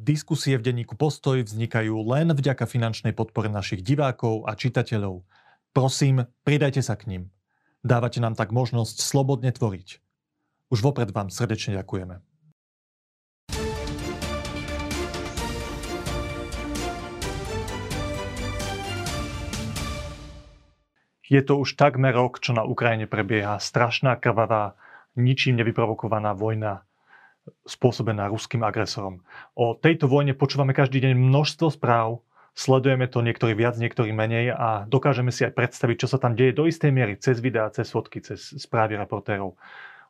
Diskusie v denníku Postoj vznikajú len vďaka finančnej podpore našich divákov a čitateľov. Prosím, pridajte sa k ním. Dávate nám tak možnosť slobodne tvoriť. Už vopred vám srdečne ďakujeme. Je to už takmer rok, čo na Ukrajine prebieha strašná, krvavá, ničím nevyprovokovaná vojna spôsobená ruským agresorom. O tejto vojne počúvame každý deň množstvo správ, sledujeme to niektorí viac, niektorí menej a dokážeme si aj predstaviť, čo sa tam deje do istej miery cez videá, cez fotky, cez správy reportérov.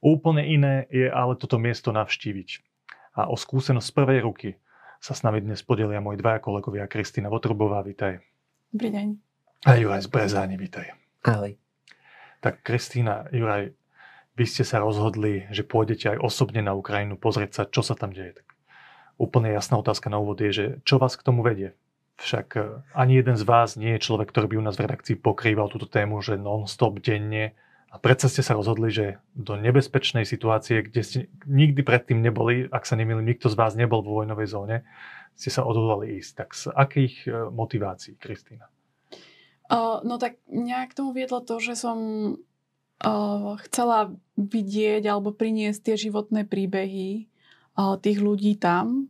Úplne iné je ale toto miesto navštíviť. A o skúsenosť z prvej ruky sa s nami dnes podelia moji dvaja kolegovia Kristýna Votrubová, vítaj. Dobrý deň. A Juraj z Brezáni, vítaj. Ahoj. Tak Kristýna, Juraj, vy ste sa rozhodli, že pôjdete aj osobne na Ukrajinu pozrieť sa, čo sa tam deje. Tak úplne jasná otázka na úvod je, že čo vás k tomu vedie? Však e, ani jeden z vás nie je človek, ktorý by u nás v redakcii pokrýval túto tému, že non-stop denne a predsa ste sa rozhodli, že do nebezpečnej situácie, kde ste nikdy predtým neboli, ak sa nemýlim, nikto z vás nebol vo vojnovej zóne, ste sa odhodlali ísť. Tak z akých e, motivácií, Kristýna? No tak nejak k tomu viedlo to, že som chcela vidieť alebo priniesť tie životné príbehy tých ľudí tam.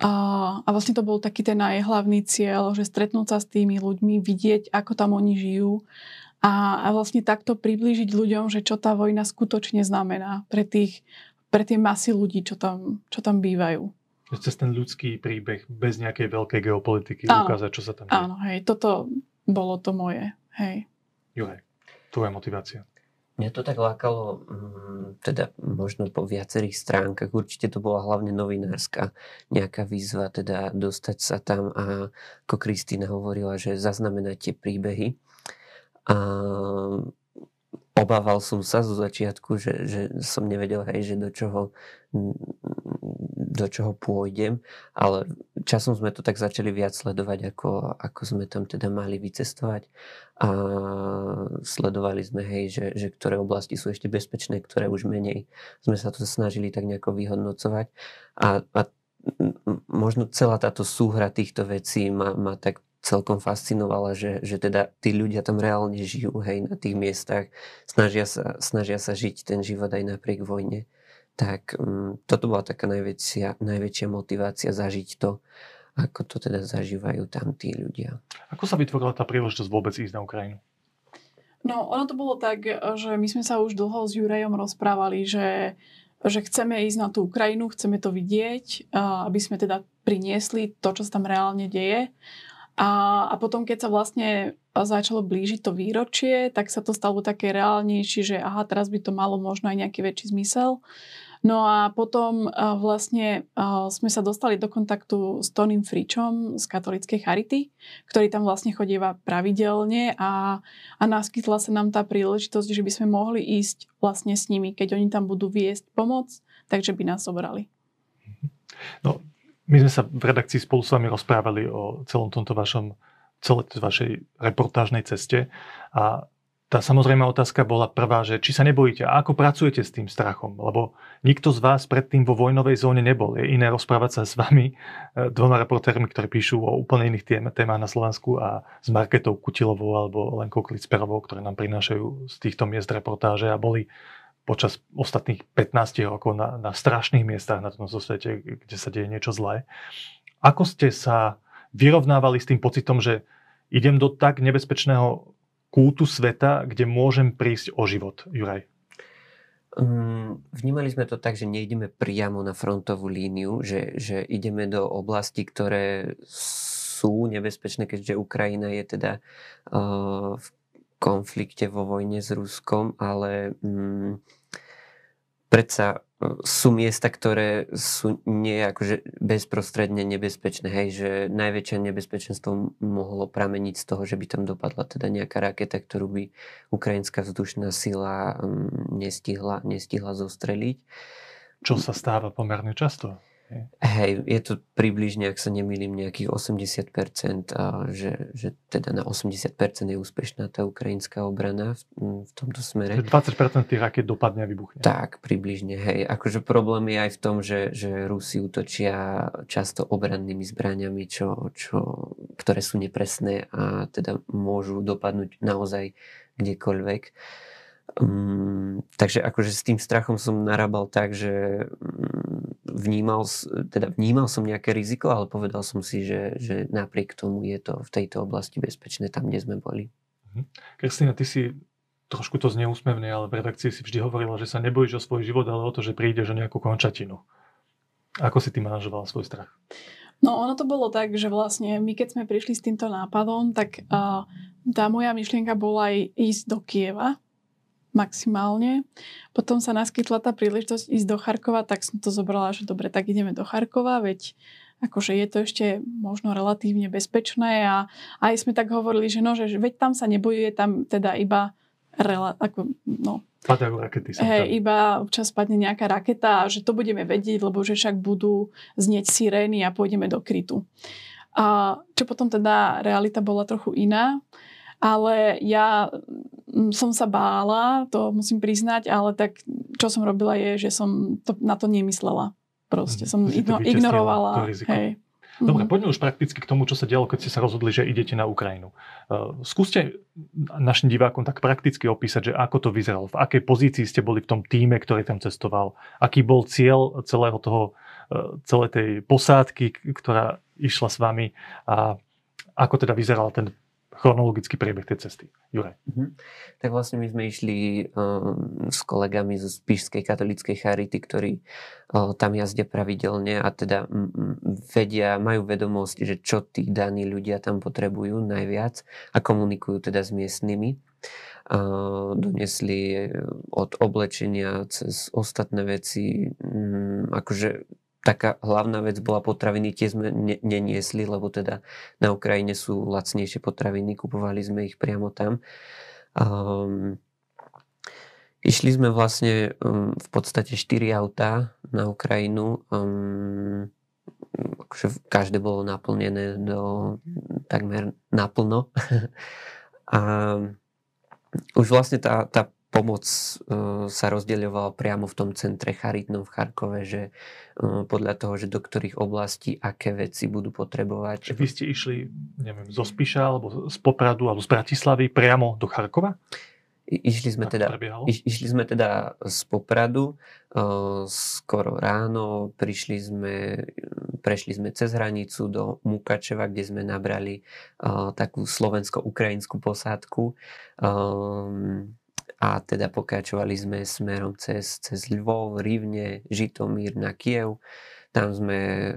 A vlastne to bol taký ten najhlavný cieľ, že stretnúť sa s tými ľuďmi, vidieť, ako tam oni žijú a, a vlastne takto priblížiť ľuďom, že čo tá vojna skutočne znamená pre, tých, pre tie masy ľudí, čo tam, čo tam bývajú. Cez ten ľudský príbeh, bez nejakej veľkej geopolitiky, áno, ukázať, čo sa tam deje. Áno, hej, toto bolo to moje, hej. Juraj, tvoja motivácia. Mňa to tak lákalo, mm, teda možno po viacerých stránkach, určite to bola hlavne novinárska nejaká výzva, teda dostať sa tam a ako Kristýna hovorila, že zaznamenať tie príbehy. A obával som sa zo začiatku, že, že som nevedel, hej, že do čoho, do čoho pôjdem, ale časom sme to tak začali viac sledovať, ako, ako sme tam teda mali vycestovať a sledovali sme, hej, že, že ktoré oblasti sú ešte bezpečné, ktoré už menej. Sme sa to snažili tak nejako vyhodnocovať a, a možno celá táto súhra týchto vecí ma, ma tak celkom fascinovala, že, že teda tí ľudia tam reálne žijú, hej, na tých miestach, snažia sa, snažia sa žiť ten život aj napriek vojne. Tak um, toto bola taká najväčšia, najväčšia motivácia zažiť to, ako to teda zažívajú tam tí ľudia. Ako sa vytvorila tá príležitosť vôbec ísť na Ukrajinu? No, ono to bolo tak, že my sme sa už dlho s Jurajom rozprávali, že, že chceme ísť na tú Ukrajinu, chceme to vidieť, aby sme teda priniesli to, čo sa tam reálne deje. A, a potom, keď sa vlastne začalo blížiť to výročie, tak sa to stalo také reálnejšie, že aha, teraz by to malo možno aj nejaký väčší zmysel. No a potom uh, vlastne uh, sme sa dostali do kontaktu s Tonym Fričom z katolíckej Charity, ktorý tam vlastne chodieva pravidelne a, a naskytla sa nám tá príležitosť, že by sme mohli ísť vlastne s nimi, keď oni tam budú viesť pomoc, takže by nás zobrali. No, my sme sa v redakcii spolu s vami rozprávali o celom tomto vašom, celej vašej reportážnej ceste a tá samozrejme otázka bola prvá, že či sa nebojíte a ako pracujete s tým strachom, lebo nikto z vás predtým vo vojnovej zóne nebol. Je iné rozprávať sa s vami, e, dvoma reportérmi, ktorí píšu o úplne iných tém, témach na Slovensku a s Marketou Kutilovou alebo Lenkou Klicperovou, ktoré nám prinášajú z týchto miest reportáže a boli počas ostatných 15 rokov na, na strašných miestach na tomto svete, kde sa deje niečo zlé. Ako ste sa vyrovnávali s tým pocitom, že idem do tak nebezpečného kútu sveta, kde môžem prísť o život, Juraj? Um, vnímali sme to tak, že nejdeme priamo na frontovú líniu, že, že ideme do oblasti, ktoré sú nebezpečné, keďže Ukrajina je teda uh, v konflikte vo vojne s Ruskom, ale um, predsa sú miesta, ktoré sú nie akože bezprostredne nebezpečné, hej, že najväčšie nebezpečenstvo mohlo prameniť z toho, že by tam dopadla teda nejaká raketa, ktorú by ukrajinská vzdušná sila um, nestihla, nestihla zostreliť. Čo sa stáva pomerne často? Hej, je to približne, ak sa nemýlim, nejakých 80%, a že, že teda na 80% je úspešná tá ukrajinská obrana v, v tomto smere. 20% tých raket dopadne a vybuchne. Tak, približne, hej. Akože problém je aj v tom, že, že Rusi útočia často obrannými zbraniami, čo, čo, ktoré sú nepresné a teda môžu dopadnúť naozaj kdekoľvek. Um, takže akože s tým strachom som narábal tak, že um, vnímal, teda vnímal som nejaké riziko, ale povedal som si, že, že napriek tomu je to v tejto oblasti bezpečné tam, kde sme boli. Mhm. Kristýna, ty si trošku to zneúsmevne, ale v redakcii si vždy hovorila, že sa nebojíš o svoj život, ale o to, že prídeš o nejakú končatinu. Ako si ty manažovala svoj strach? No ono to bolo tak, že vlastne my keď sme prišli s týmto nápadom, tak uh, tá moja myšlienka bola aj ísť do Kieva, maximálne. Potom sa naskytla tá príležitosť ísť do Charkova, tak som to zobrala, že dobre, tak ideme do Charkova, veď akože je to ešte možno relatívne bezpečné a aj sme tak hovorili, že no, že veď tam sa nebojuje, tam teda iba rela, ako, no, Padajú rakety. Hey, iba občas padne nejaká raketa a že to budeme vedieť, lebo že však budú znieť sirény a pôjdeme do krytu. A čo potom teda realita bola trochu iná, ale ja Mm, som sa bála, to musím priznať, ale tak čo som robila je, že som to, na to nemyslela. Proste mhm. som igno, ignorovala. Hej. Dobre, mhm. poďme už prakticky k tomu, čo sa dialo, keď ste sa rozhodli, že idete na Ukrajinu. Uh, skúste našim divákom tak prakticky opísať, že ako to vyzeralo, v akej pozícii ste boli v tom týme, ktorý tam cestoval, aký bol cieľ celého toho, uh, celej tej posádky, ktorá išla s vami a ako teda vyzeral ten chronologický priebeh tej cesty. Juraj. Mm-hmm. Tak vlastne my sme išli um, s kolegami zo Spišskej katolíckej charity, ktorí uh, tam jazdia pravidelne a teda um, vedia, majú vedomosť, že čo tí daní ľudia tam potrebujú najviac a komunikujú teda s miestnymi. Uh, donesli od oblečenia cez ostatné veci, um, akože taká hlavná vec bola potraviny, tie sme ne, neniesli, lebo teda na Ukrajine sú lacnejšie potraviny, kupovali sme ich priamo tam. Um, išli sme vlastne um, v podstate 4 autá na Ukrajinu. Um, akože každé bolo naplnené do takmer naplno. A už vlastne tá, tá pomoc uh, sa rozdeľovala priamo v tom centre charitnom v Charkove, že uh, podľa toho, že do ktorých oblastí aké veci budú potrebovať. Vy ste išli, neviem, zo Spiša alebo z Popradu alebo z Bratislavy priamo do Charkova? Išli, sme teda, iš, išli sme teda z Popradu uh, skoro ráno, prišli sme, prešli sme cez hranicu do Mukačeva, kde sme nabrali uh, takú slovensko-ukrajinskú posádku. Um, a teda pokračovali sme smerom cez, cez Lvov, Rivne, Žitomír na Kiev. Tam sme e,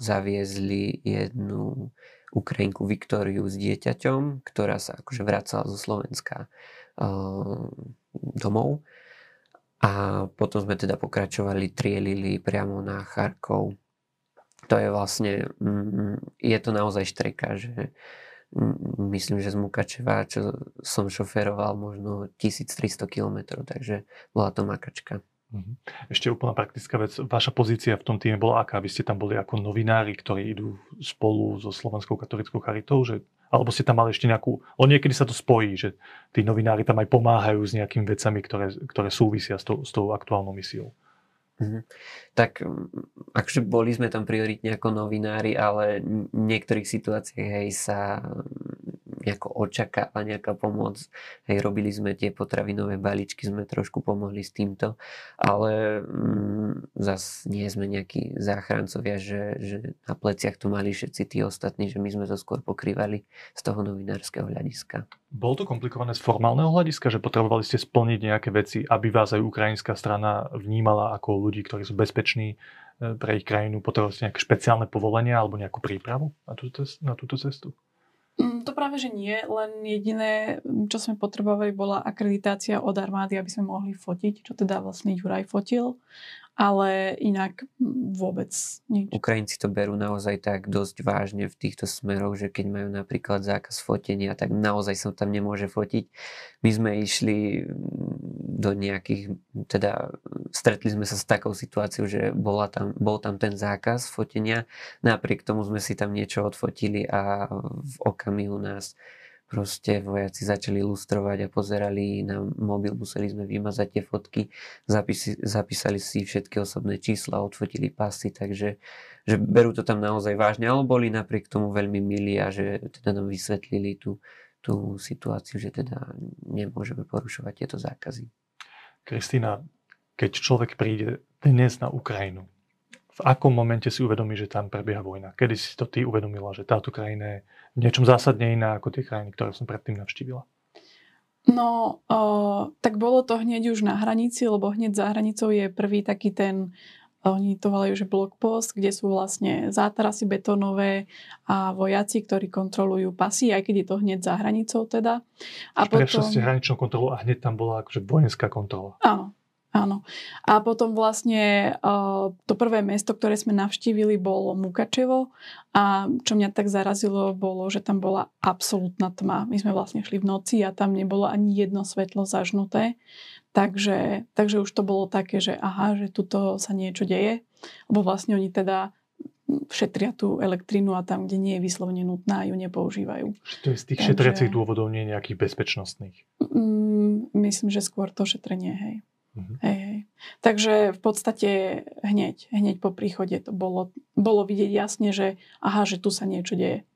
zaviezli jednu Ukrajinku Viktóriu s dieťaťom, ktorá sa akože vracala zo Slovenska uh, domov. A potom sme teda pokračovali, trielili priamo na Charkov. To je vlastne, mm, je to naozaj štreka, že myslím, že z Mukačeva, čo som šoferoval možno 1300 km, takže bola to makačka. Mhm. Ešte úplná praktická vec. Vaša pozícia v tom týme bola aká? Vy ste tam boli ako novinári, ktorí idú spolu so Slovenskou katolickou charitou? Že, alebo ste tam mali ešte nejakú... O niekedy sa to spojí, že tí novinári tam aj pomáhajú s nejakými vecami, ktoré, ktoré súvisia s tou, s tou aktuálnou misiou. Mm-hmm. Tak akože boli sme tam prioritne ako novinári, ale v niektorých situáciách hej sa nejako očakáva nejaká pomoc. Hej, robili sme tie potravinové balíčky, sme trošku pomohli s týmto, ale mm, zas nie sme nejakí záchrancovia, že, že na pleciach to mali všetci tí ostatní, že my sme to skôr pokrývali z toho novinárskeho hľadiska. Bolo to komplikované z formálneho hľadiska, že potrebovali ste splniť nejaké veci, aby vás aj ukrajinská strana vnímala ako ľudí, ktorí sú bezpeční e, pre ich krajinu? Potrebovali ste nejaké špeciálne povolenia alebo nejakú prípravu na túto, na túto cestu? Mm, to práve, že nie, len jediné, čo sme potrebovali, bola akreditácia od armády, aby sme mohli fotiť, čo teda vlastne Juraj fotil. Ale inak vôbec nič. Ukrajinci to berú naozaj tak dosť vážne v týchto smeroch, že keď majú napríklad zákaz fotenia, tak naozaj sa tam nemôže fotiť. My sme išli do nejakých, teda stretli sme sa s takou situáciou, že bola tam, bol tam ten zákaz fotenia, napriek tomu sme si tam niečo odfotili a v okamihu nás proste vojaci začali ilustrovať a pozerali na mobil, museli sme vymazať tie fotky, zapisi, zapísali si všetky osobné čísla, odfotili pasy, takže že berú to tam naozaj vážne, ale boli napriek tomu veľmi milí a že teda nám vysvetlili tú, tú situáciu, že teda nemôžeme porušovať tieto zákazy. Kristýna, keď človek príde dnes na Ukrajinu, v akom momente si uvedomí, že tam prebieha vojna? Kedy si to ty uvedomila, že táto krajina je v niečom zásadne iná ako tie krajiny, ktoré som predtým navštívila? No, o, tak bolo to hneď už na hranici, lebo hneď za hranicou je prvý taký ten, oni to volajú, že blokpost, kde sú vlastne zátarasy betónové a vojaci, ktorí kontrolujú pasy, aj keď je to hneď za hranicou teda. A Prešli potom... ste hraničnú kontrolu a hneď tam bola akože vojenská kontrola. Áno, Áno. A potom vlastne uh, to prvé mesto, ktoré sme navštívili, bolo Mukačevo a čo mňa tak zarazilo, bolo, že tam bola absolútna tma. My sme vlastne šli v noci a tam nebolo ani jedno svetlo zažnuté. Takže, takže už to bolo také, že aha, že tuto sa niečo deje. Lebo vlastne oni teda šetria tú elektrínu a tam, kde nie je vyslovene nutná, ju nepoužívajú. To je z tých Takže... šetriacich dôvodov nie nejakých bezpečnostných? Mm, myslím, že skôr to šetrenie, hej. Mm-hmm. Hej, hej. Takže v podstate hneď, hneď po príchode to bolo, bolo vidieť jasne, že aha, že tu sa niečo deje.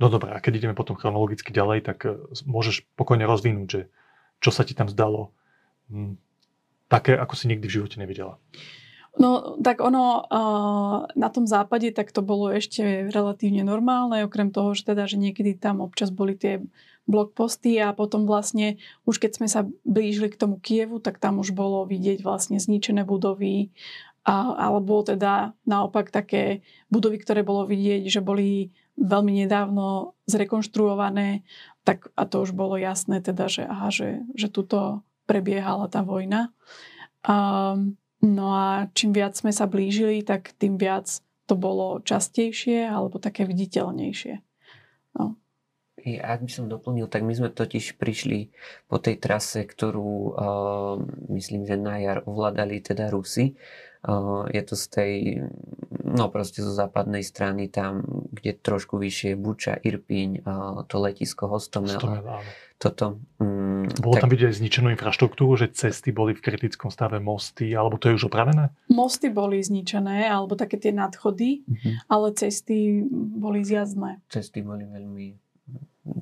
No dobré, a keď ideme potom chronologicky ďalej, tak e, môžeš pokojne rozvinúť, že čo sa ti tam zdalo hm, také, ako si nikdy v živote nevidela. No tak ono na tom západe tak to bolo ešte relatívne normálne, okrem toho, že teda, že niekedy tam občas boli tie blogposty a potom vlastne už keď sme sa blížili k tomu Kievu, tak tam už bolo vidieť vlastne zničené budovy a, alebo teda naopak také budovy, ktoré bolo vidieť, že boli veľmi nedávno zrekonštruované, tak a to už bolo jasné teda, že aha, že, že tuto prebiehala tá vojna. Um, No a čím viac sme sa blížili, tak tým viac to bolo častejšie alebo také viditeľnejšie. No. Ak by som doplnil, tak my sme totiž prišli po tej trase, ktorú uh, myslím, že na jar ovládali teda Rusy. Uh, je to z tej, no proste zo západnej strany tam, kde trošku vyššie Buča, Irpiň, uh, to letisko Hostomel. Hostomel toto. Mm, Bolo tak... tam vidieť zničenú infraštruktúru, že cesty boli v kritickom stave, mosty, alebo to je už opravené? Mosty boli zničené, alebo také tie nadchody, mm-hmm. ale cesty boli zjazdné. Cesty boli veľmi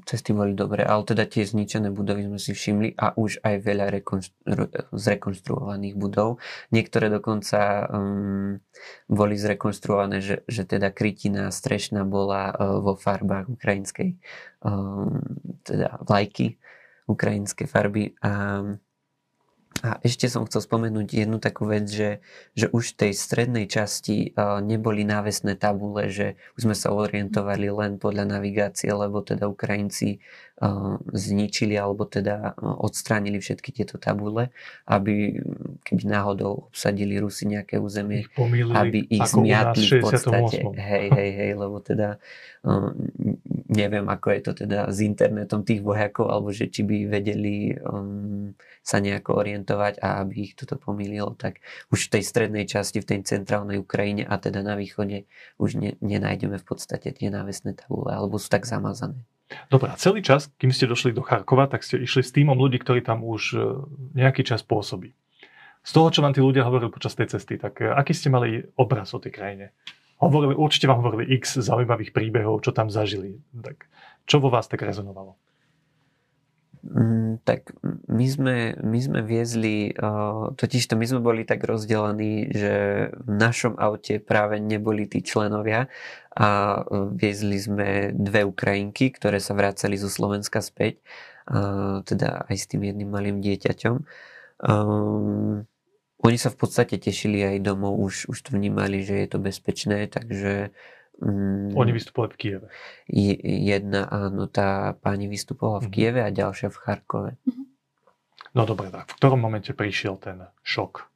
cesty boli dobré, ale teda tie zničené budovy sme si všimli a už aj veľa rekonstru- zrekonstruovaných budov. Niektoré dokonca um, boli zrekonstruované, že, že teda krytina strešná bola uh, vo farbách ukrajinskej um, teda vlajky, ukrajinské farby a a ešte som chcel spomenúť jednu takú vec, že, že už v tej strednej časti uh, neboli návesné tabule, že už sme sa orientovali len podľa navigácie, lebo teda Ukrajinci uh, zničili alebo teda odstránili všetky tieto tabule, aby keby náhodou obsadili Rusi nejaké územie, ich pomýlili, aby ich zmiatli v podstate. Hej, hej, hej, lebo teda neviem, ako je to teda s internetom tých vojakov, alebo že či by vedeli um, sa nejako orientovať a aby ich toto pomýlilo, tak už v tej strednej časti, v tej centrálnej Ukrajine a teda na východe už ne, nenájdeme v podstate tie návesné tabule, alebo sú tak zamazané. Dobre, a celý čas, kým ste došli do Charkova, tak ste išli s týmom ľudí, ktorí tam už e, nejaký čas pôsobí. Z toho, čo vám tí ľudia hovorili počas tej cesty, tak e, aký ste mali obraz o tej krajine? Hovorili, určite vám hovorili x zaujímavých príbehov, čo tam zažili. Tak čo vo vás tak rezonovalo? Mm, tak my sme, my sme viezli, totiž to my sme boli tak rozdelení, že v našom aute práve neboli tí členovia a viezli sme dve Ukrajinky, ktoré sa vracali zo Slovenska späť, teda aj s tým jedným malým dieťaťom. Um, oni sa v podstate tešili aj domov, už, už to vnímali, že je to bezpečné, takže Mm, Oni vystupovali v Kieve. Jedna, áno, tá pani vystupovala v mm Kieve a ďalšia v Charkove. No dobre, tak v ktorom momente prišiel ten šok?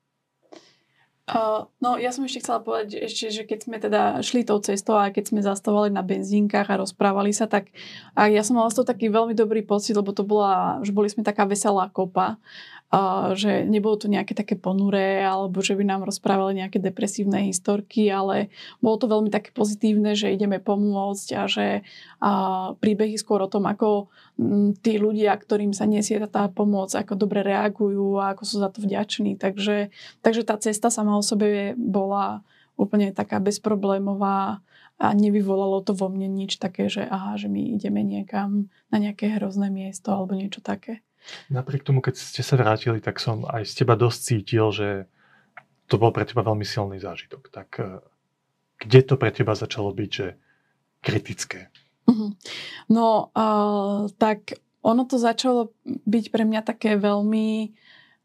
Uh, no ja som ešte chcela povedať, že ešte, že keď sme teda šli tou cestou a keď sme zastavovali na benzínkach a rozprávali sa, tak a ja som mala z toho taký veľmi dobrý pocit, lebo to bola, že boli sme taká veselá kopa že nebolo to nejaké také ponuré alebo že by nám rozprávali nejaké depresívne historky, ale bolo to veľmi také pozitívne, že ideme pomôcť a že príbehy skôr o tom, ako m, tí ľudia, ktorým sa nesie tá pomoc, ako dobre reagujú a ako sú za to vďační. Takže, takže tá cesta sama o sebe bola úplne taká bezproblémová a nevyvolalo to vo mne nič také, že aha, že my ideme niekam na nejaké hrozné miesto alebo niečo také. Napriek tomu, keď ste sa vrátili, tak som aj z teba dosť cítil, že to bol pre teba veľmi silný zážitok. Tak eh, kde to pre teba začalo byť, že kritické? Uh-huh. No, uh, tak ono to začalo byť pre mňa také veľmi,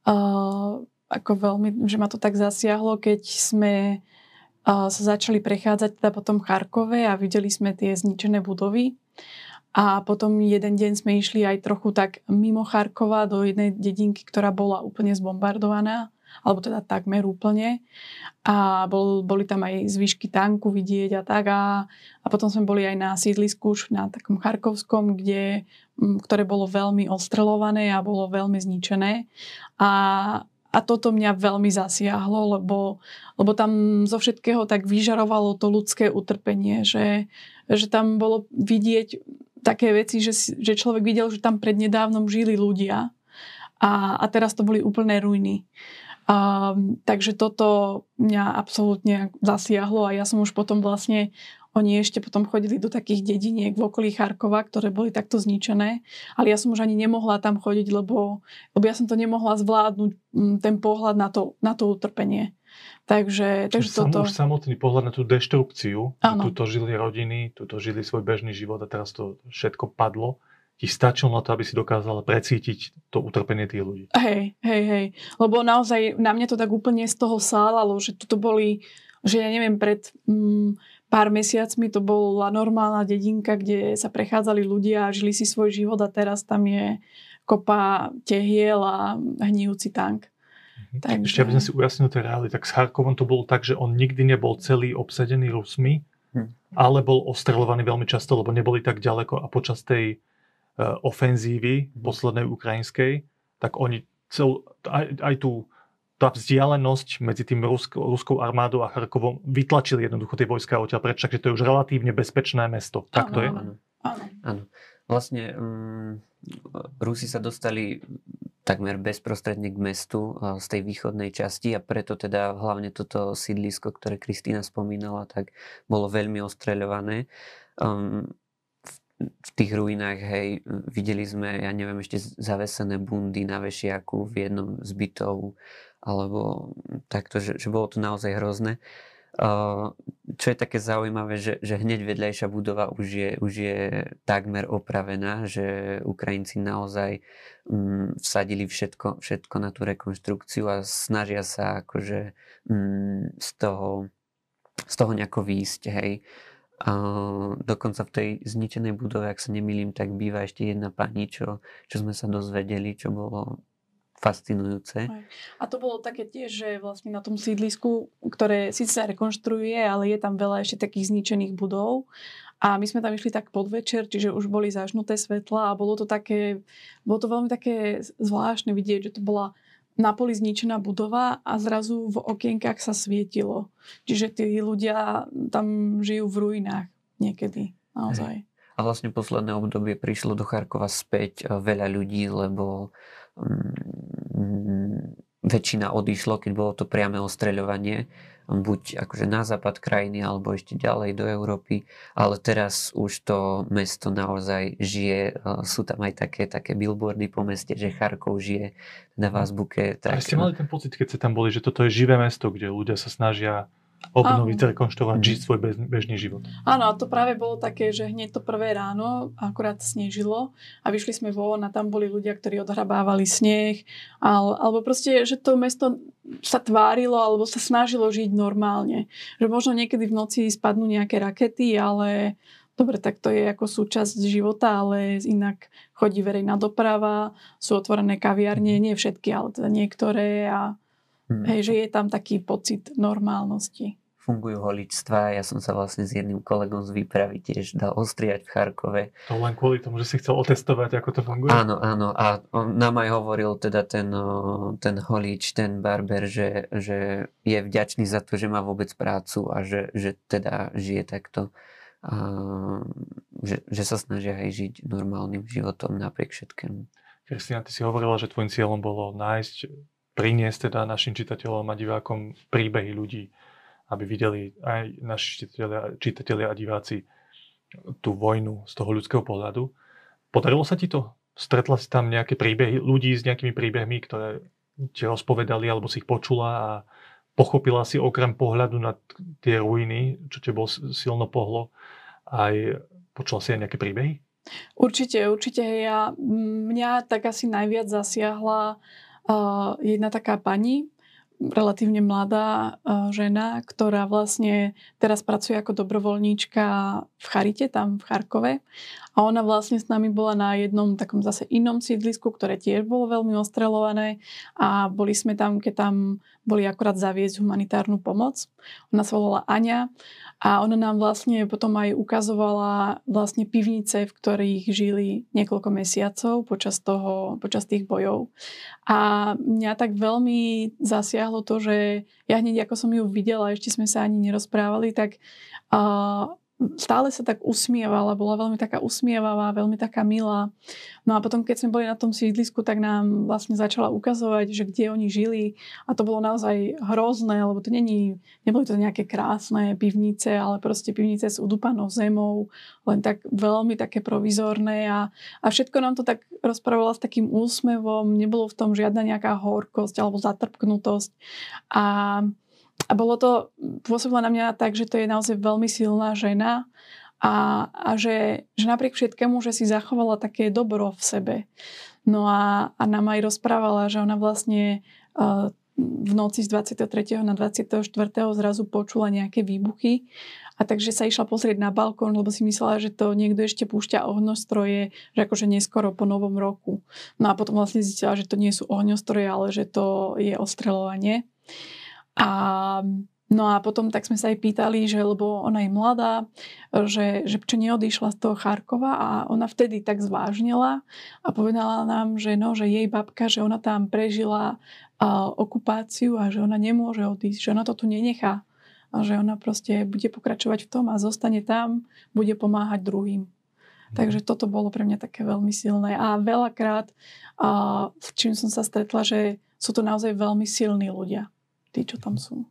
uh, ako veľmi, že ma to tak zasiahlo, keď sme uh, sa začali prechádzať teda po tom Charkove a videli sme tie zničené budovy. A potom jeden deň sme išli aj trochu tak mimo Charkova do jednej dedinky, ktorá bola úplne zbombardovaná, alebo teda takmer úplne. A bol, boli tam aj zvyšky tanku vidieť a tak. A, a potom sme boli aj na sídlisku už na takom Charkovskom, kde, ktoré bolo veľmi ostrelované a bolo veľmi zničené. A, a toto mňa veľmi zasiahlo, lebo, lebo tam zo všetkého tak vyžarovalo to ľudské utrpenie, že, že tam bolo vidieť také veci, že, že človek videl, že tam prednedávnom žili ľudia a, a teraz to boli úplné ruiny. Um, takže toto mňa absolútne zasiahlo a ja som už potom vlastne oni ešte potom chodili do takých dediniek v okolí Charkova, ktoré boli takto zničené, ale ja som už ani nemohla tam chodiť, lebo, lebo ja som to nemohla zvládnuť, ten pohľad na to, na to utrpenie. Takže, takže Sam, toto... Už samotný pohľad na tú deštrukciu, tuto žili rodiny, tuto žili svoj bežný život a teraz to všetko padlo, ti stačilo na to, aby si dokázala precítiť to utrpenie tých ľudí. Hej, hej, hej. Lebo naozaj na mňa to tak úplne z toho sálalo, že tu boli, že ja neviem, pred mm, pár mesiacmi to bola normálna dedinka, kde sa prechádzali ľudia a žili si svoj život a teraz tam je kopa tehiel a hnijúci tank. Takže... Ešte aby sme si ujasnili tie reály, tak s Charkovom to bolo tak, že on nikdy nebol celý obsadený Rusmi, hm. ale bol ostrelovaný veľmi často, lebo neboli tak ďaleko a počas tej uh, ofenzívy hm. poslednej ukrajinskej, tak oni cel, aj, aj tú tá vzdialenosť medzi tým rusk, ruskou armádou a Charkovom vytlačili jednoducho tie vojska odtiaľ preč, takže to je už relatívne bezpečné mesto. Tak to je? Áno. áno. Vlastne um, Rusi sa dostali takmer bezprostredne k mestu z tej východnej časti a preto teda hlavne toto sídlisko, ktoré Kristýna spomínala, tak bolo veľmi ostreľované. Um, v, tých ruinách, hej, videli sme, ja neviem, ešte zavesené bundy na vešiaku v jednom z bytov, alebo takto, že, že bolo to naozaj hrozné. Čo je také zaujímavé, že, že hneď vedľajšia budova už je, už je takmer opravená, že Ukrajinci naozaj um, vsadili všetko, všetko na tú rekonštrukciu a snažia sa akože um, z, toho, z toho nejako výjsť, hej. Uh, dokonca v tej zničenej budove, ak sa nemýlim, tak býva ešte jedna pani, čo, čo sme sa dozvedeli, čo bolo fascinujúce. A to bolo také tiež, že vlastne na tom sídlisku, ktoré síce sa rekonštruuje, ale je tam veľa ešte takých zničených budov. A my sme tam išli tak podvečer, čiže už boli zažnuté svetla a bolo to také, bolo to veľmi také zvláštne vidieť, že to bola na poli zničená budova a zrazu v okienkách sa svietilo. Čiže tí ľudia tam žijú v ruinách niekedy, naozaj. A vlastne posledné obdobie prišlo do Charkova späť eh, veľa ľudí, lebo um, väčšina odišlo, keď bolo to priame ostreľovanie, buď akože na západ krajiny, alebo ešte ďalej do Európy, ale teraz už to mesto naozaj žije, sú tam aj také, také billboardy po meste, že Charkov žije, na v azbuke. Tak... A ste mali ten pocit, keď ste tam boli, že toto je živé mesto, kde ľudia sa snažia obnoviť, Áno. rekonštruovať, žiť svoj bez, bežný život. Áno, a to práve bolo také, že hneď to prvé ráno akurát snežilo a vyšli sme von a tam boli ľudia, ktorí odhrabávali sneh, ale, alebo proste, že to mesto sa tvárilo alebo sa snažilo žiť normálne. Že možno niekedy v noci spadnú nejaké rakety, ale dobre, tak to je ako súčasť života, ale inak chodí verejná doprava, sú otvorené kaviarne, nie všetky, ale teda niektoré a Mm. Hej, že je tam taký pocit normálnosti fungujú holičstva. Ja som sa vlastne s jedným kolegom z výpravy tiež dal ostriať v Charkove. To len kvôli tomu, že si chcel otestovať, ako to funguje? Áno, áno. A on nám aj hovoril teda ten, ten holič, ten barber, že, že je vďačný za to, že má vôbec prácu a že, že teda žije takto. A že, že sa snažia aj žiť normálnym životom napriek všetkému. Kristina, ty si hovorila, že tvojim cieľom bolo nájsť, priniesť teda našim čitateľom a divákom príbehy ľudí, aby videli aj naši čitatelia, a diváci tú vojnu z toho ľudského pohľadu. Podarilo sa ti to? Stretla si tam nejaké príbehy, ľudí s nejakými príbehmi, ktoré ti rozpovedali alebo si ich počula a pochopila si okrem pohľadu na tie ruiny, čo te bol silno pohlo, aj počula si aj nejaké príbehy? Určite, určite. Ja, mňa tak asi najviac zasiahla jedna taká pani, relatívne mladá uh, žena, ktorá vlastne teraz pracuje ako dobrovoľníčka v Charite, tam v Charkove. A ona vlastne s nami bola na jednom takom zase inom sídlisku, ktoré tiež bolo veľmi ostrelované a boli sme tam, keď tam boli akorát zaviesť humanitárnu pomoc. Ona sa volala Aňa a ona nám vlastne potom aj ukazovala vlastne pivnice, v ktorých žili niekoľko mesiacov počas, toho, počas tých bojov. A mňa tak veľmi zasiahlo to, že ja hneď ako som ju videla, ešte sme sa ani nerozprávali, tak uh, stále sa tak usmievala, bola veľmi taká usmievavá, veľmi taká milá. No a potom, keď sme boli na tom sídlisku, tak nám vlastne začala ukazovať, že kde oni žili. A to bolo naozaj hrozné, lebo to není, neboli to nejaké krásne pivnice, ale proste pivnice s udupanou zemou, len tak veľmi také provizorné. A, a všetko nám to tak rozprávala s takým úsmevom, nebolo v tom žiadna nejaká horkosť alebo zatrpknutosť. A a bolo to, pôsobilo na mňa tak, že to je naozaj veľmi silná žena a, a že, že napriek všetkému, že si zachovala také dobro v sebe. No a, a nám aj rozprávala, že ona vlastne uh, v noci z 23. na 24. zrazu počula nejaké výbuchy a takže sa išla pozrieť na balkón, lebo si myslela, že to niekto ešte púšťa ohňostroje, že akože neskoro po novom roku. No a potom vlastne zistila, že to nie sú ohňostroje, ale že to je ostreľovanie. A No a potom tak sme sa aj pýtali, že lebo ona je mladá, že, že čo neodišla z toho Charkova a ona vtedy tak zvážnila a povedala nám, že no, že jej babka, že ona tam prežila uh, okupáciu a že ona nemôže odísť, že ona to tu nenechá a že ona proste bude pokračovať v tom a zostane tam, bude pomáhať druhým. Mhm. Takže toto bolo pre mňa také veľmi silné. A veľakrát, uh, čím som sa stretla, že sú to naozaj veľmi silní ľudia tí, čo tam sú.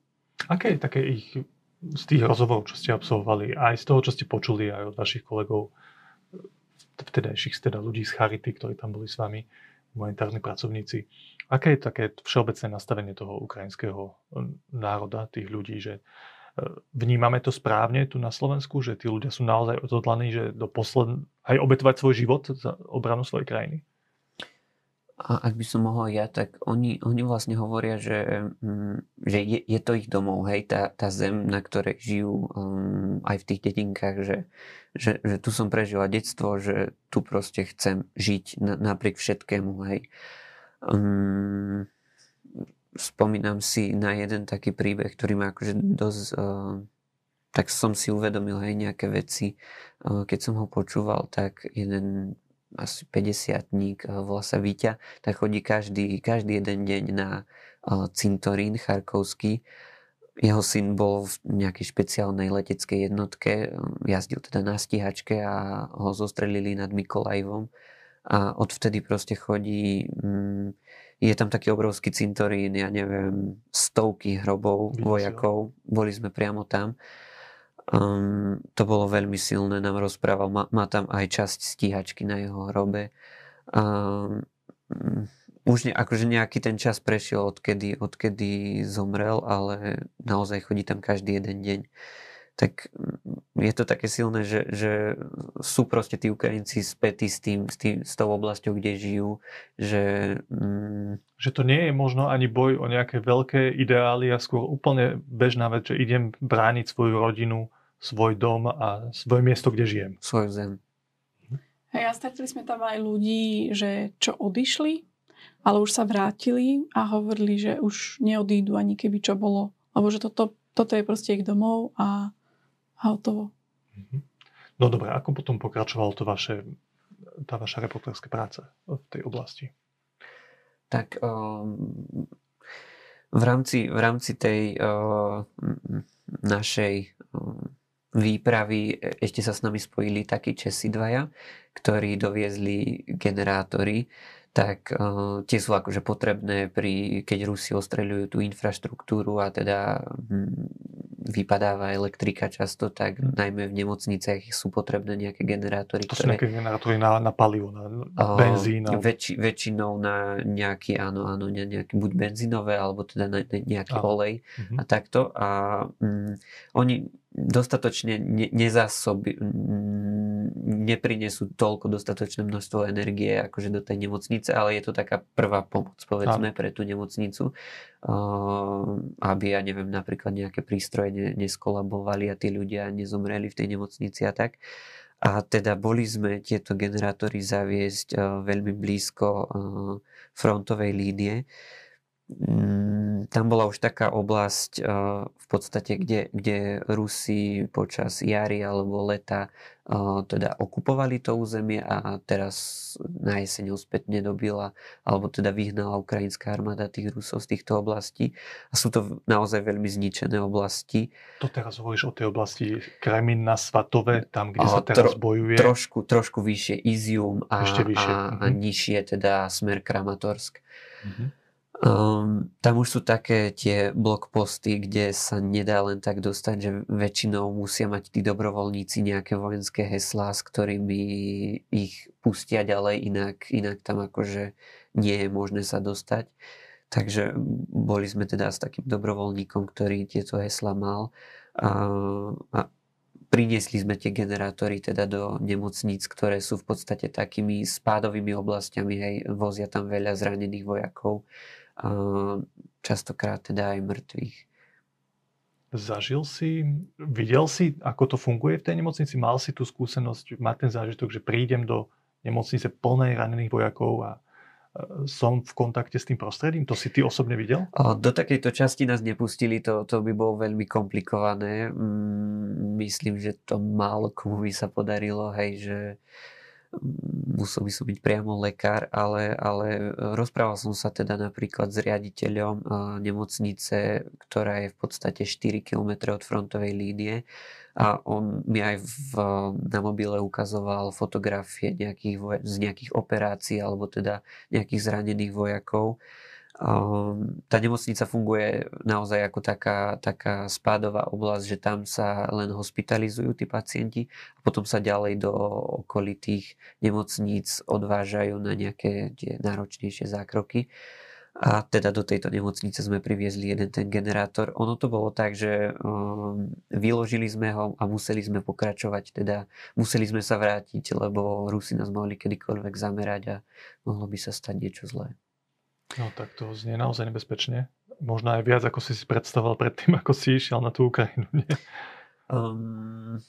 Aké je také ich z tých rozhovorov, čo ste absolvovali, aj z toho, čo ste počuli aj od vašich kolegov, vtedajších teda ľudí z Charity, ktorí tam boli s vami, humanitárni pracovníci. Aké je také všeobecné nastavenie toho ukrajinského národa, tých ľudí, že e, vnímame to správne tu na Slovensku, že tí ľudia sú naozaj odhodlaní, že do posled... aj obetovať svoj život za obranu svojej krajiny? A ak by som mohol ja, tak oni, oni vlastne hovoria, že, mm, že je, je to ich domov, hej, tá, tá zem, na ktorej žijú um, aj v tých dedinkách, že, že, že tu som prežila detstvo, že tu proste chcem žiť na, napriek všetkému, hej. Um, spomínam si na jeden taký príbeh, ktorý ma akože dosť... Uh, tak som si uvedomil aj nejaké veci. Uh, keď som ho počúval, tak jeden asi 50 eh, volá sa Víťa, tak chodí každý, každý jeden deň na cintorín charkovský. Jeho syn bol v nejakej špeciálnej leteckej jednotke, jazdil teda na stíhačke a ho zostrelili nad Mikolajvom. A odvtedy proste chodí, mm, je tam taký obrovský cintorín, ja neviem, stovky hrobov vojakov, boli sme priamo tam. Um, to bolo veľmi silné, nám rozprával. Má, má tam aj časť stíhačky na jeho hrobe. Um, už ne, akože nejaký ten čas prešiel, odkedy, odkedy zomrel, ale naozaj chodí tam každý jeden deň tak je to také silné, že, že sú proste tí Ukrajinci spätí s, tým, s, tým, s tou oblasťou, kde žijú, že... Mm... Že to nie je možno ani boj o nejaké veľké ideály a skôr úplne bežná vec, že idem brániť svoju rodinu, svoj dom a svoje miesto, kde žijem. Svoju zem. A ja stretli sme tam aj ľudí, že čo odišli ale už sa vrátili a hovorili, že už neodídu ani keby čo bolo. Lebo že toto, toto je proste ich domov a, a hotovo. Mhm. No dobre, ako potom pokračovalo to vaše, tá vaša reportérska práca v tej oblasti? Tak um, v, rámci, v rámci tej uh, našej um, výpravy ešte sa s nami spojili takí Česi dvaja, ktorí doviezli generátory tak uh, tie sú akože potrebné pri, keď Rusi ostreľujú tú infraštruktúru a teda hm, vypadáva elektrika často, tak hmm. najmä v nemocniciach sú potrebné nejaké generátory. To sú nejaké generátory na, na palivo, na, na benzín. Uh, väčši, väčšinou na nejaký, áno, áno, nejaký buď benzínové, alebo teda na, na nejaký ah. olej uh-huh. a takto. A um, oni dostatočne ne, nezásoby, neprinesú toľko dostatočné množstvo energie akože do tej nemocnice, ale je to taká prvá pomoc, povedzme, pre tú nemocnicu, aby, ja neviem, napríklad nejaké prístroje ne, neskolabovali a tí ľudia nezomreli v tej nemocnici a tak. A teda boli sme tieto generátory zaviesť veľmi blízko frontovej línie. Mm, tam bola už taká oblasť eh, v podstate, kde, kde Rusi počas jary alebo leta eh, teda okupovali to územie a teraz na jeseň spätne dobila alebo teda vyhnala ukrajinská armáda tých Rusov z týchto oblastí. A sú to naozaj veľmi zničené oblasti. To teraz hovoríš o tej oblasti Kremín na Svatove, tam, kde sa teraz tro, bojuje? Trošku, trošku vyššie Izium a, Ešte vyššie. a, a mhm. nižšie teda smer Kramatorsk. Mm-hmm. Um, tam už sú také tie blogposty, kde sa nedá len tak dostať, že väčšinou musia mať tí dobrovoľníci nejaké vojenské heslá, s ktorými ich pustia ďalej, inak, inak tam akože nie je možné sa dostať. Takže boli sme teda s takým dobrovoľníkom, ktorý tieto hesla mal. A, a priniesli sme tie generátory teda do nemocníc, ktoré sú v podstate takými spádovými oblastiami, hej, vozia tam veľa zranených vojakov častokrát teda aj mŕtvych. Zažil si, videl si, ako to funguje v tej nemocnici? Mal si tú skúsenosť, má ten zážitok, že prídem do nemocnice plnej ranených vojakov a som v kontakte s tým prostredím? To si ty osobne videl? Do takejto časti nás nepustili, to, to by bolo veľmi komplikované. Mm, myslím, že to málo komu by sa podarilo, hej, že musel by som byť priamo lekár, ale, ale rozprával som sa teda napríklad s riaditeľom nemocnice, ktorá je v podstate 4 km od frontovej línie a on mi aj v, na mobile ukazoval fotografie nejakých, z nejakých operácií alebo teda nejakých zranených vojakov tá nemocnica funguje naozaj ako taká, taká spádová oblasť, že tam sa len hospitalizujú tí pacienti a potom sa ďalej do okolitých nemocníc odvážajú na nejaké tie náročnejšie zákroky. A teda do tejto nemocnice sme priviezli jeden ten generátor. Ono to bolo tak, že um, vyložili sme ho a museli sme pokračovať, teda museli sme sa vrátiť, lebo Rusi nás mohli kedykoľvek zamerať a mohlo by sa stať niečo zlé. No tak to znie naozaj nebezpečne. Možno aj viac, ako si si predstavoval predtým, ako si išiel na tú Ukrajinu, nie? Um,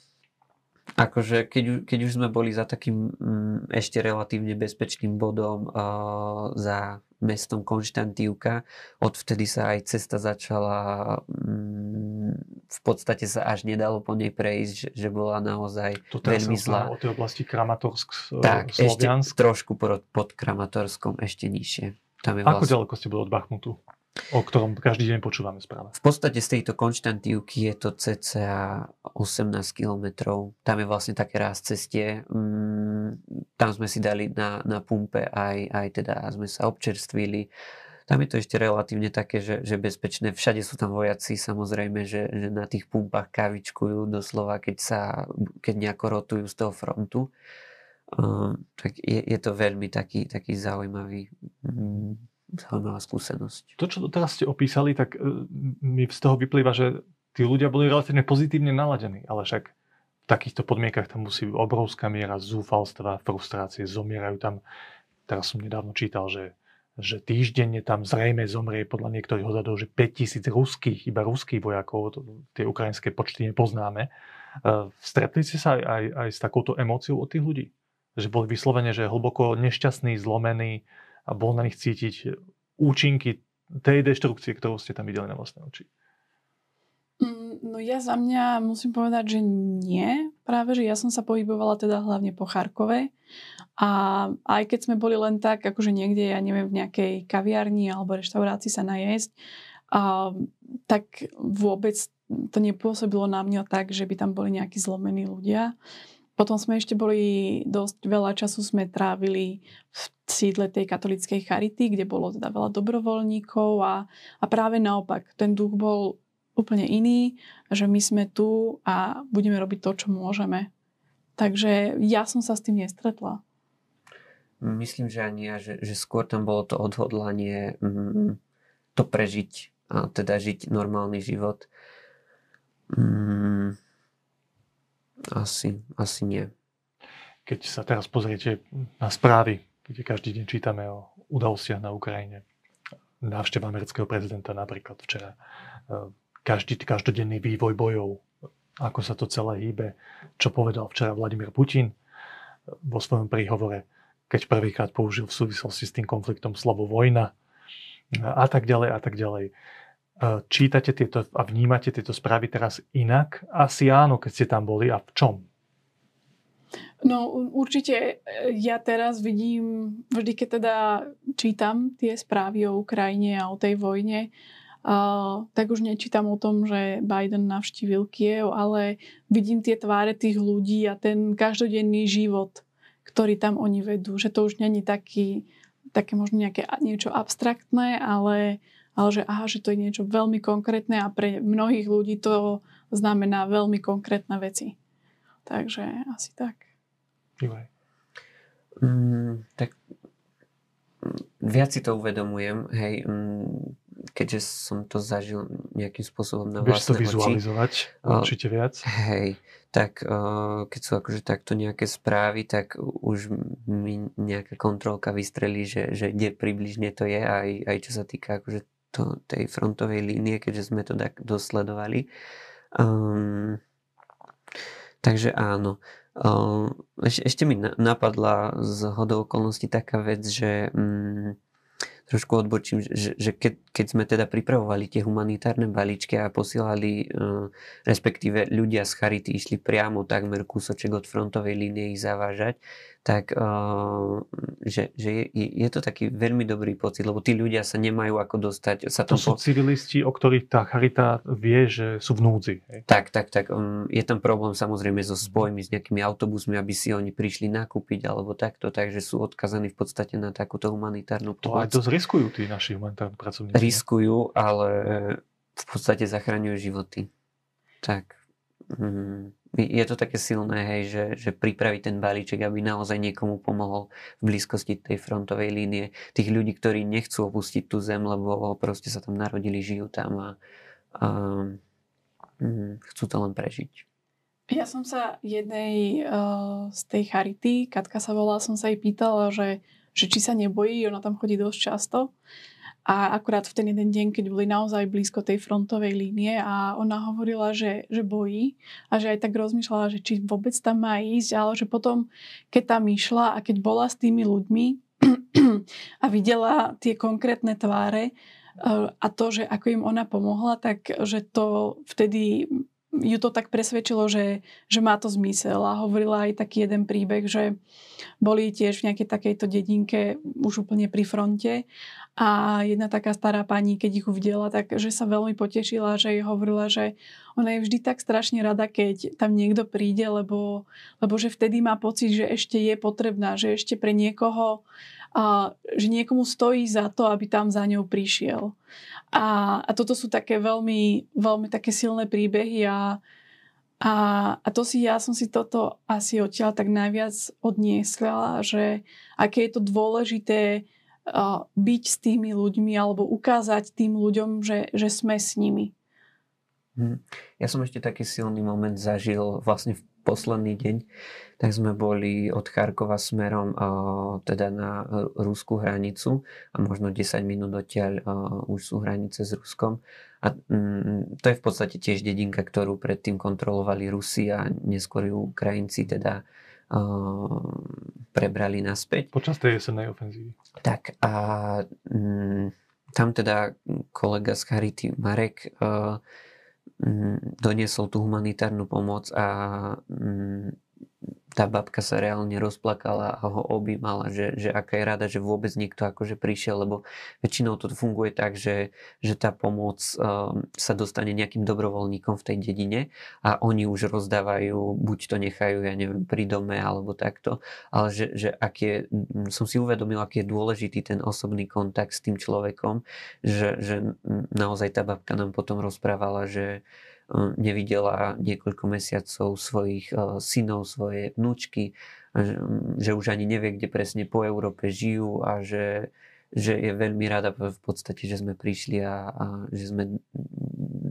akože keď, keď už sme boli za takým um, ešte relatívne bezpečným bodom uh, za mestom Konštantívka, odvtedy sa aj cesta začala um, v podstate sa až nedalo po nej prejsť, že, bola naozaj to veľmi zlá. O tej oblasti Kramatorsk, tak, Sloviansk. ešte trošku pod, pod Kramatorskom, ešte nižšie. Tam je Ako vlastne... ďaleko ste boli od Bachmutu? O ktorom každý deň počúvame správa. V podstate z tejto Konštantívky je to cca 18 kilometrov. Tam je vlastne také ráz cestie. Mm, tam sme si dali na, na pumpe aj, aj teda sme sa občerstvili. Tam je to ešte relatívne také, že, že bezpečné. Všade sú tam vojaci, samozrejme, že, že na tých pumpách kavičkujú doslova, keď sa, keď nejako rotujú z toho frontu. Uh, tak je, je to veľmi taký, taký zaujímavý, mm, zaujímavá skúsenosť. To, čo teraz ste opísali, tak uh, mi z toho vyplýva, že tí ľudia boli relatívne pozitívne naladení, ale však v takýchto podmienkach tam musí byť obrovská miera zúfalstva, frustrácie, zomierajú tam. Teraz som nedávno čítal, že, že týždenne tam zrejme zomrie podľa niektorých odhadov, že 5000 ruských, iba ruských vojakov, to, tie ukrajinské počty nepoznáme. Uh, stretli ste sa aj, aj, aj s takouto emóciou od tých ľudí? Že boli vyslovene, že hlboko nešťastní, zlomení, a bol na nich cítiť účinky tej deštrukcie, ktorú ste tam videli na vlastné oči? Mm, no ja za mňa musím povedať, že nie. Práve, že ja som sa pohybovala teda hlavne po Charkove a aj keď sme boli len tak, akože niekde, ja neviem, v nejakej kaviarni alebo reštaurácii sa najesť, a, tak vôbec to nepôsobilo na mňa tak, že by tam boli nejakí zlomení ľudia. Potom sme ešte boli, dosť veľa času sme trávili v sídle tej katolíckej charity, kde bolo teda veľa dobrovoľníkov a, a práve naopak, ten duch bol úplne iný, že my sme tu a budeme robiť to, čo môžeme. Takže ja som sa s tým nestretla. Myslím, že ani ja, že, že skôr tam bolo to odhodlanie mm, to prežiť a teda žiť normálny život. Mm, asi, asi nie. Keď sa teraz pozriete na správy, kde každý deň čítame o udalostiach na Ukrajine, návšteva amerického prezidenta napríklad včera, e, každý, každodenný vývoj bojov, ako sa to celé hýbe, čo povedal včera Vladimír Putin vo svojom príhovore, keď prvýkrát použil v súvislosti s tým konfliktom slovo vojna a tak ďalej a tak ďalej. E, čítate tieto a vnímate tieto správy teraz inak? Asi áno, keď ste tam boli. A v čom? No určite e, ja teraz vidím, vždy keď teda čítam tie správy o Ukrajine a o tej vojne, uh, tak už nečítam o tom, že Biden navštívil Kiev, ale vidím tie tváre tých ľudí a ten každodenný život, ktorý tam oni vedú. Že to už není taký, také možno nejaké niečo abstraktné, ale ale že aha, že to je niečo veľmi konkrétne a pre mnohých ľudí to znamená veľmi konkrétne veci. Takže asi tak. Mm, tak viac si to uvedomujem, hej, mm, keďže som to zažil nejakým spôsobom na Vieš to vizualizovať oči, určite viac. Hej, tak keď sú akože takto nejaké správy, tak už mi nejaká kontrolka vystrelí, že, že kde približne to je, aj, aj čo sa týka akože to, tej frontovej línie, keďže sme to tak dosledovali. Um, takže áno. Um, ešte mi napadla z hodou okolností taká vec, že um, trošku odbočím, že, že keď, keď sme teda pripravovali tie humanitárne balíčky a posielali, uh, respektíve ľudia z Charity išli priamo takmer kúsoček od frontovej línie ich zavážať, tak uh, že, že je, je to taký veľmi dobrý pocit, lebo tí ľudia sa nemajú ako dostať. Sa to sú po... civilisti, o ktorých tá charita vie, že sú v núdzi. Hej? Tak, tak, tak. Um, je tam problém samozrejme so spojmi, s nejakými autobusmi, aby si oni prišli nakúpiť alebo takto, takže sú odkazaní v podstate na takúto humanitárnu pomoc. To aj dosť riskujú tí naši humanitárni pracovníci. Riskujú, ale v podstate zachraňujú životy. Tak. Mm je to také silné, hej, že, že pripraviť ten balíček, aby naozaj niekomu pomohol v blízkosti tej frontovej línie. Tých ľudí, ktorí nechcú opustiť tú zem, lebo proste sa tam narodili, žijú tam a, a hm, chcú to len prežiť. Ja som sa jednej uh, z tej charity, Katka sa volá, som sa jej pýtala, že, že či sa nebojí, ona tam chodí dosť často. A akurát v ten jeden deň, keď boli naozaj blízko tej frontovej línie a ona hovorila, že, že bojí a že aj tak rozmýšľala, že či vôbec tam má ísť, ale že potom, keď tam išla a keď bola s tými ľuďmi a videla tie konkrétne tváre eh, a to, že ako im ona pomohla, tak že to vtedy ju to tak presvedčilo, že, že má to zmysel a hovorila aj taký jeden príbeh, že boli tiež v nejakej takejto dedinke už úplne pri fronte a jedna taká stará pani, keď ich uvidela, tak že sa veľmi potešila, že jej hovorila, že ona je vždy tak strašne rada, keď tam niekto príde, lebo, lebo že vtedy má pocit, že ešte je potrebná, že ešte pre niekoho že niekomu stojí za to, aby tam za ňou prišiel. A, a toto sú také veľmi, veľmi také silné príbehy a, a, a to si, ja som si toto asi odtiaľ tak najviac odniesla, že aké je to dôležité byť s tými ľuďmi alebo ukázať tým ľuďom, že, že sme s nimi. Hm. Ja som ešte taký silný moment zažil vlastne v posledný deň, tak sme boli od Charkova smerom teda na ruskú hranicu a možno 10 minút odtiaľ už sú hranice s Ruskom. A mm, to je v podstate tiež dedinka, ktorú predtým kontrolovali Rusi a neskôr ju Ukrajinci teda prebrali naspäť. Počas tej jesennej ofenzívy. Tak a mm, tam teda kolega z Charity Marek uh, doniesol tú humanitárnu pomoc a mm, tá babka sa reálne rozplakala a ho objímala, že, že aká je rada, že vôbec niekto akože prišiel, lebo väčšinou to funguje tak, že, že tá pomoc um, sa dostane nejakým dobrovoľníkom v tej dedine a oni už rozdávajú, buď to nechajú, ja neviem, pri dome alebo takto, ale že, že ak je, som si uvedomil, aký je dôležitý ten osobný kontakt s tým človekom, že, že naozaj tá babka nám potom rozprávala, že nevidela niekoľko mesiacov svojich synov, svoje vnúčky, že už ani nevie, kde presne po Európe žijú a že, že je veľmi rada v podstate, že sme prišli a, a že sme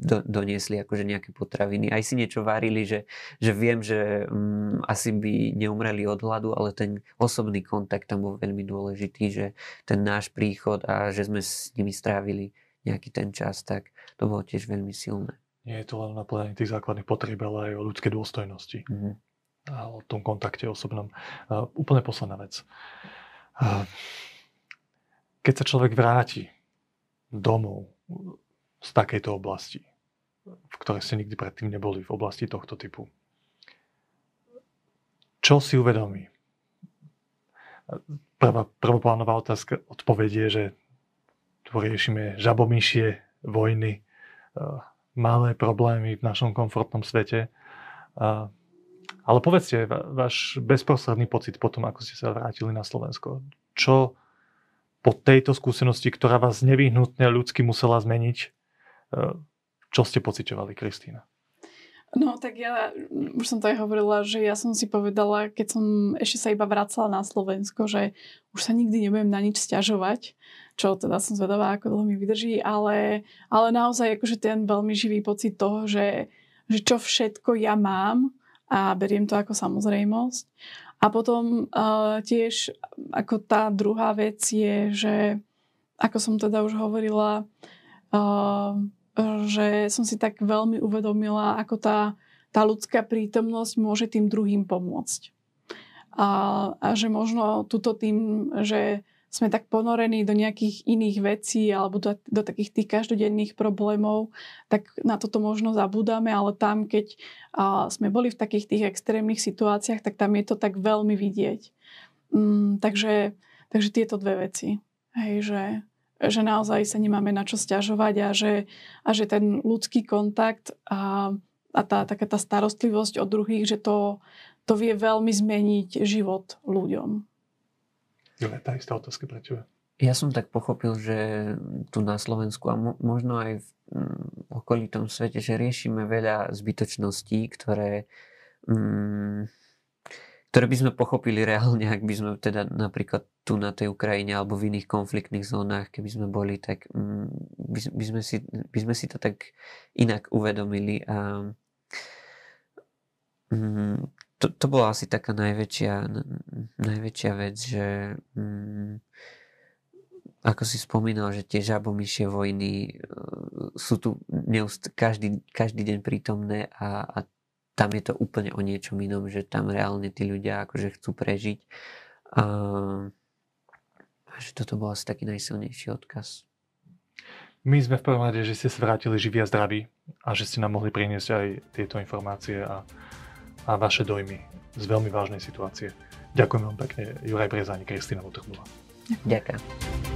do, doniesli akože nejaké potraviny. Aj si niečo varili, že, že viem, že um, asi by neumreli od hladu, ale ten osobný kontakt tam bol veľmi dôležitý, že ten náš príchod a že sme s nimi strávili nejaký ten čas, tak to bolo tiež veľmi silné nie je to len naplňanie tých základných potrieb, ale aj o ľudskej dôstojnosti. Mm-hmm. A o tom kontakte osobnom. A úplne posledná vec. A keď sa človek vráti domov z takejto oblasti, v ktorej ste nikdy predtým neboli, v oblasti tohto typu, čo si uvedomí? Prvá, prvoplánová otázka odpovedie, že tu riešime žabomíšie vojny, malé problémy v našom komfortnom svete. Ale povedzte, váš bezprostredný pocit potom, ako ste sa vrátili na Slovensko. Čo po tejto skúsenosti, ktorá vás nevyhnutne ľudsky musela zmeniť, e, čo ste pociťovali, Kristýna? No tak ja už som to aj hovorila, že ja som si povedala, keď som ešte sa iba vracala na Slovensko, že už sa nikdy nebudem na nič stiažovať, čo teda som zvedavá, ako dlho mi vydrží, ale, ale naozaj akože ten veľmi živý pocit toho, že, že čo všetko ja mám a beriem to ako samozrejmosť. A potom uh, tiež ako tá druhá vec je, že ako som teda už hovorila, uh, že som si tak veľmi uvedomila, ako tá, tá ľudská prítomnosť môže tým druhým pomôcť. A, a že možno tuto tým, že sme tak ponorení do nejakých iných vecí alebo do, do takých tých každodenných problémov, tak na toto možno zabúdame, ale tam, keď a, sme boli v takých tých extrémnych situáciách, tak tam je to tak veľmi vidieť. Mm, takže, takže tieto dve veci. Hej, že, že naozaj sa nemáme na čo stiažovať a že, a že ten ľudský kontakt a, a tá, taká tá starostlivosť o druhých, že to, to vie veľmi zmeniť život ľuďom. Je tá istá otázka pre teba. Ja som tak pochopil, že tu na Slovensku a mo- možno aj v mm, okolitom svete, že riešime veľa zbytočností, ktoré mm, ktoré by sme pochopili reálne, ak by sme teda napríklad tu na tej Ukrajine alebo v iných konfliktných zónach, keby sme boli, tak mm, by, by, sme si, by sme si to tak inak uvedomili. A, mm, to, to bola asi taká najväčšia, najväčšia vec, že mm, ako si spomínal, že tie žabomyšie vojny e, sú tu neust- každý, každý deň prítomné a, a tam je to úplne o niečom inom, že tam reálne tí ľudia akože chcú prežiť. A, a že toto bol asi taký najsilnejší odkaz. My sme v prvom rade, že ste sa vrátili živí a zdraví a že ste nám mohli priniesť aj tieto informácie a, a vaše dojmy z veľmi vážnej situácie. Ďakujem vám pekne, Juraj Brezani, Kristina Votrbulová. Ďakujem.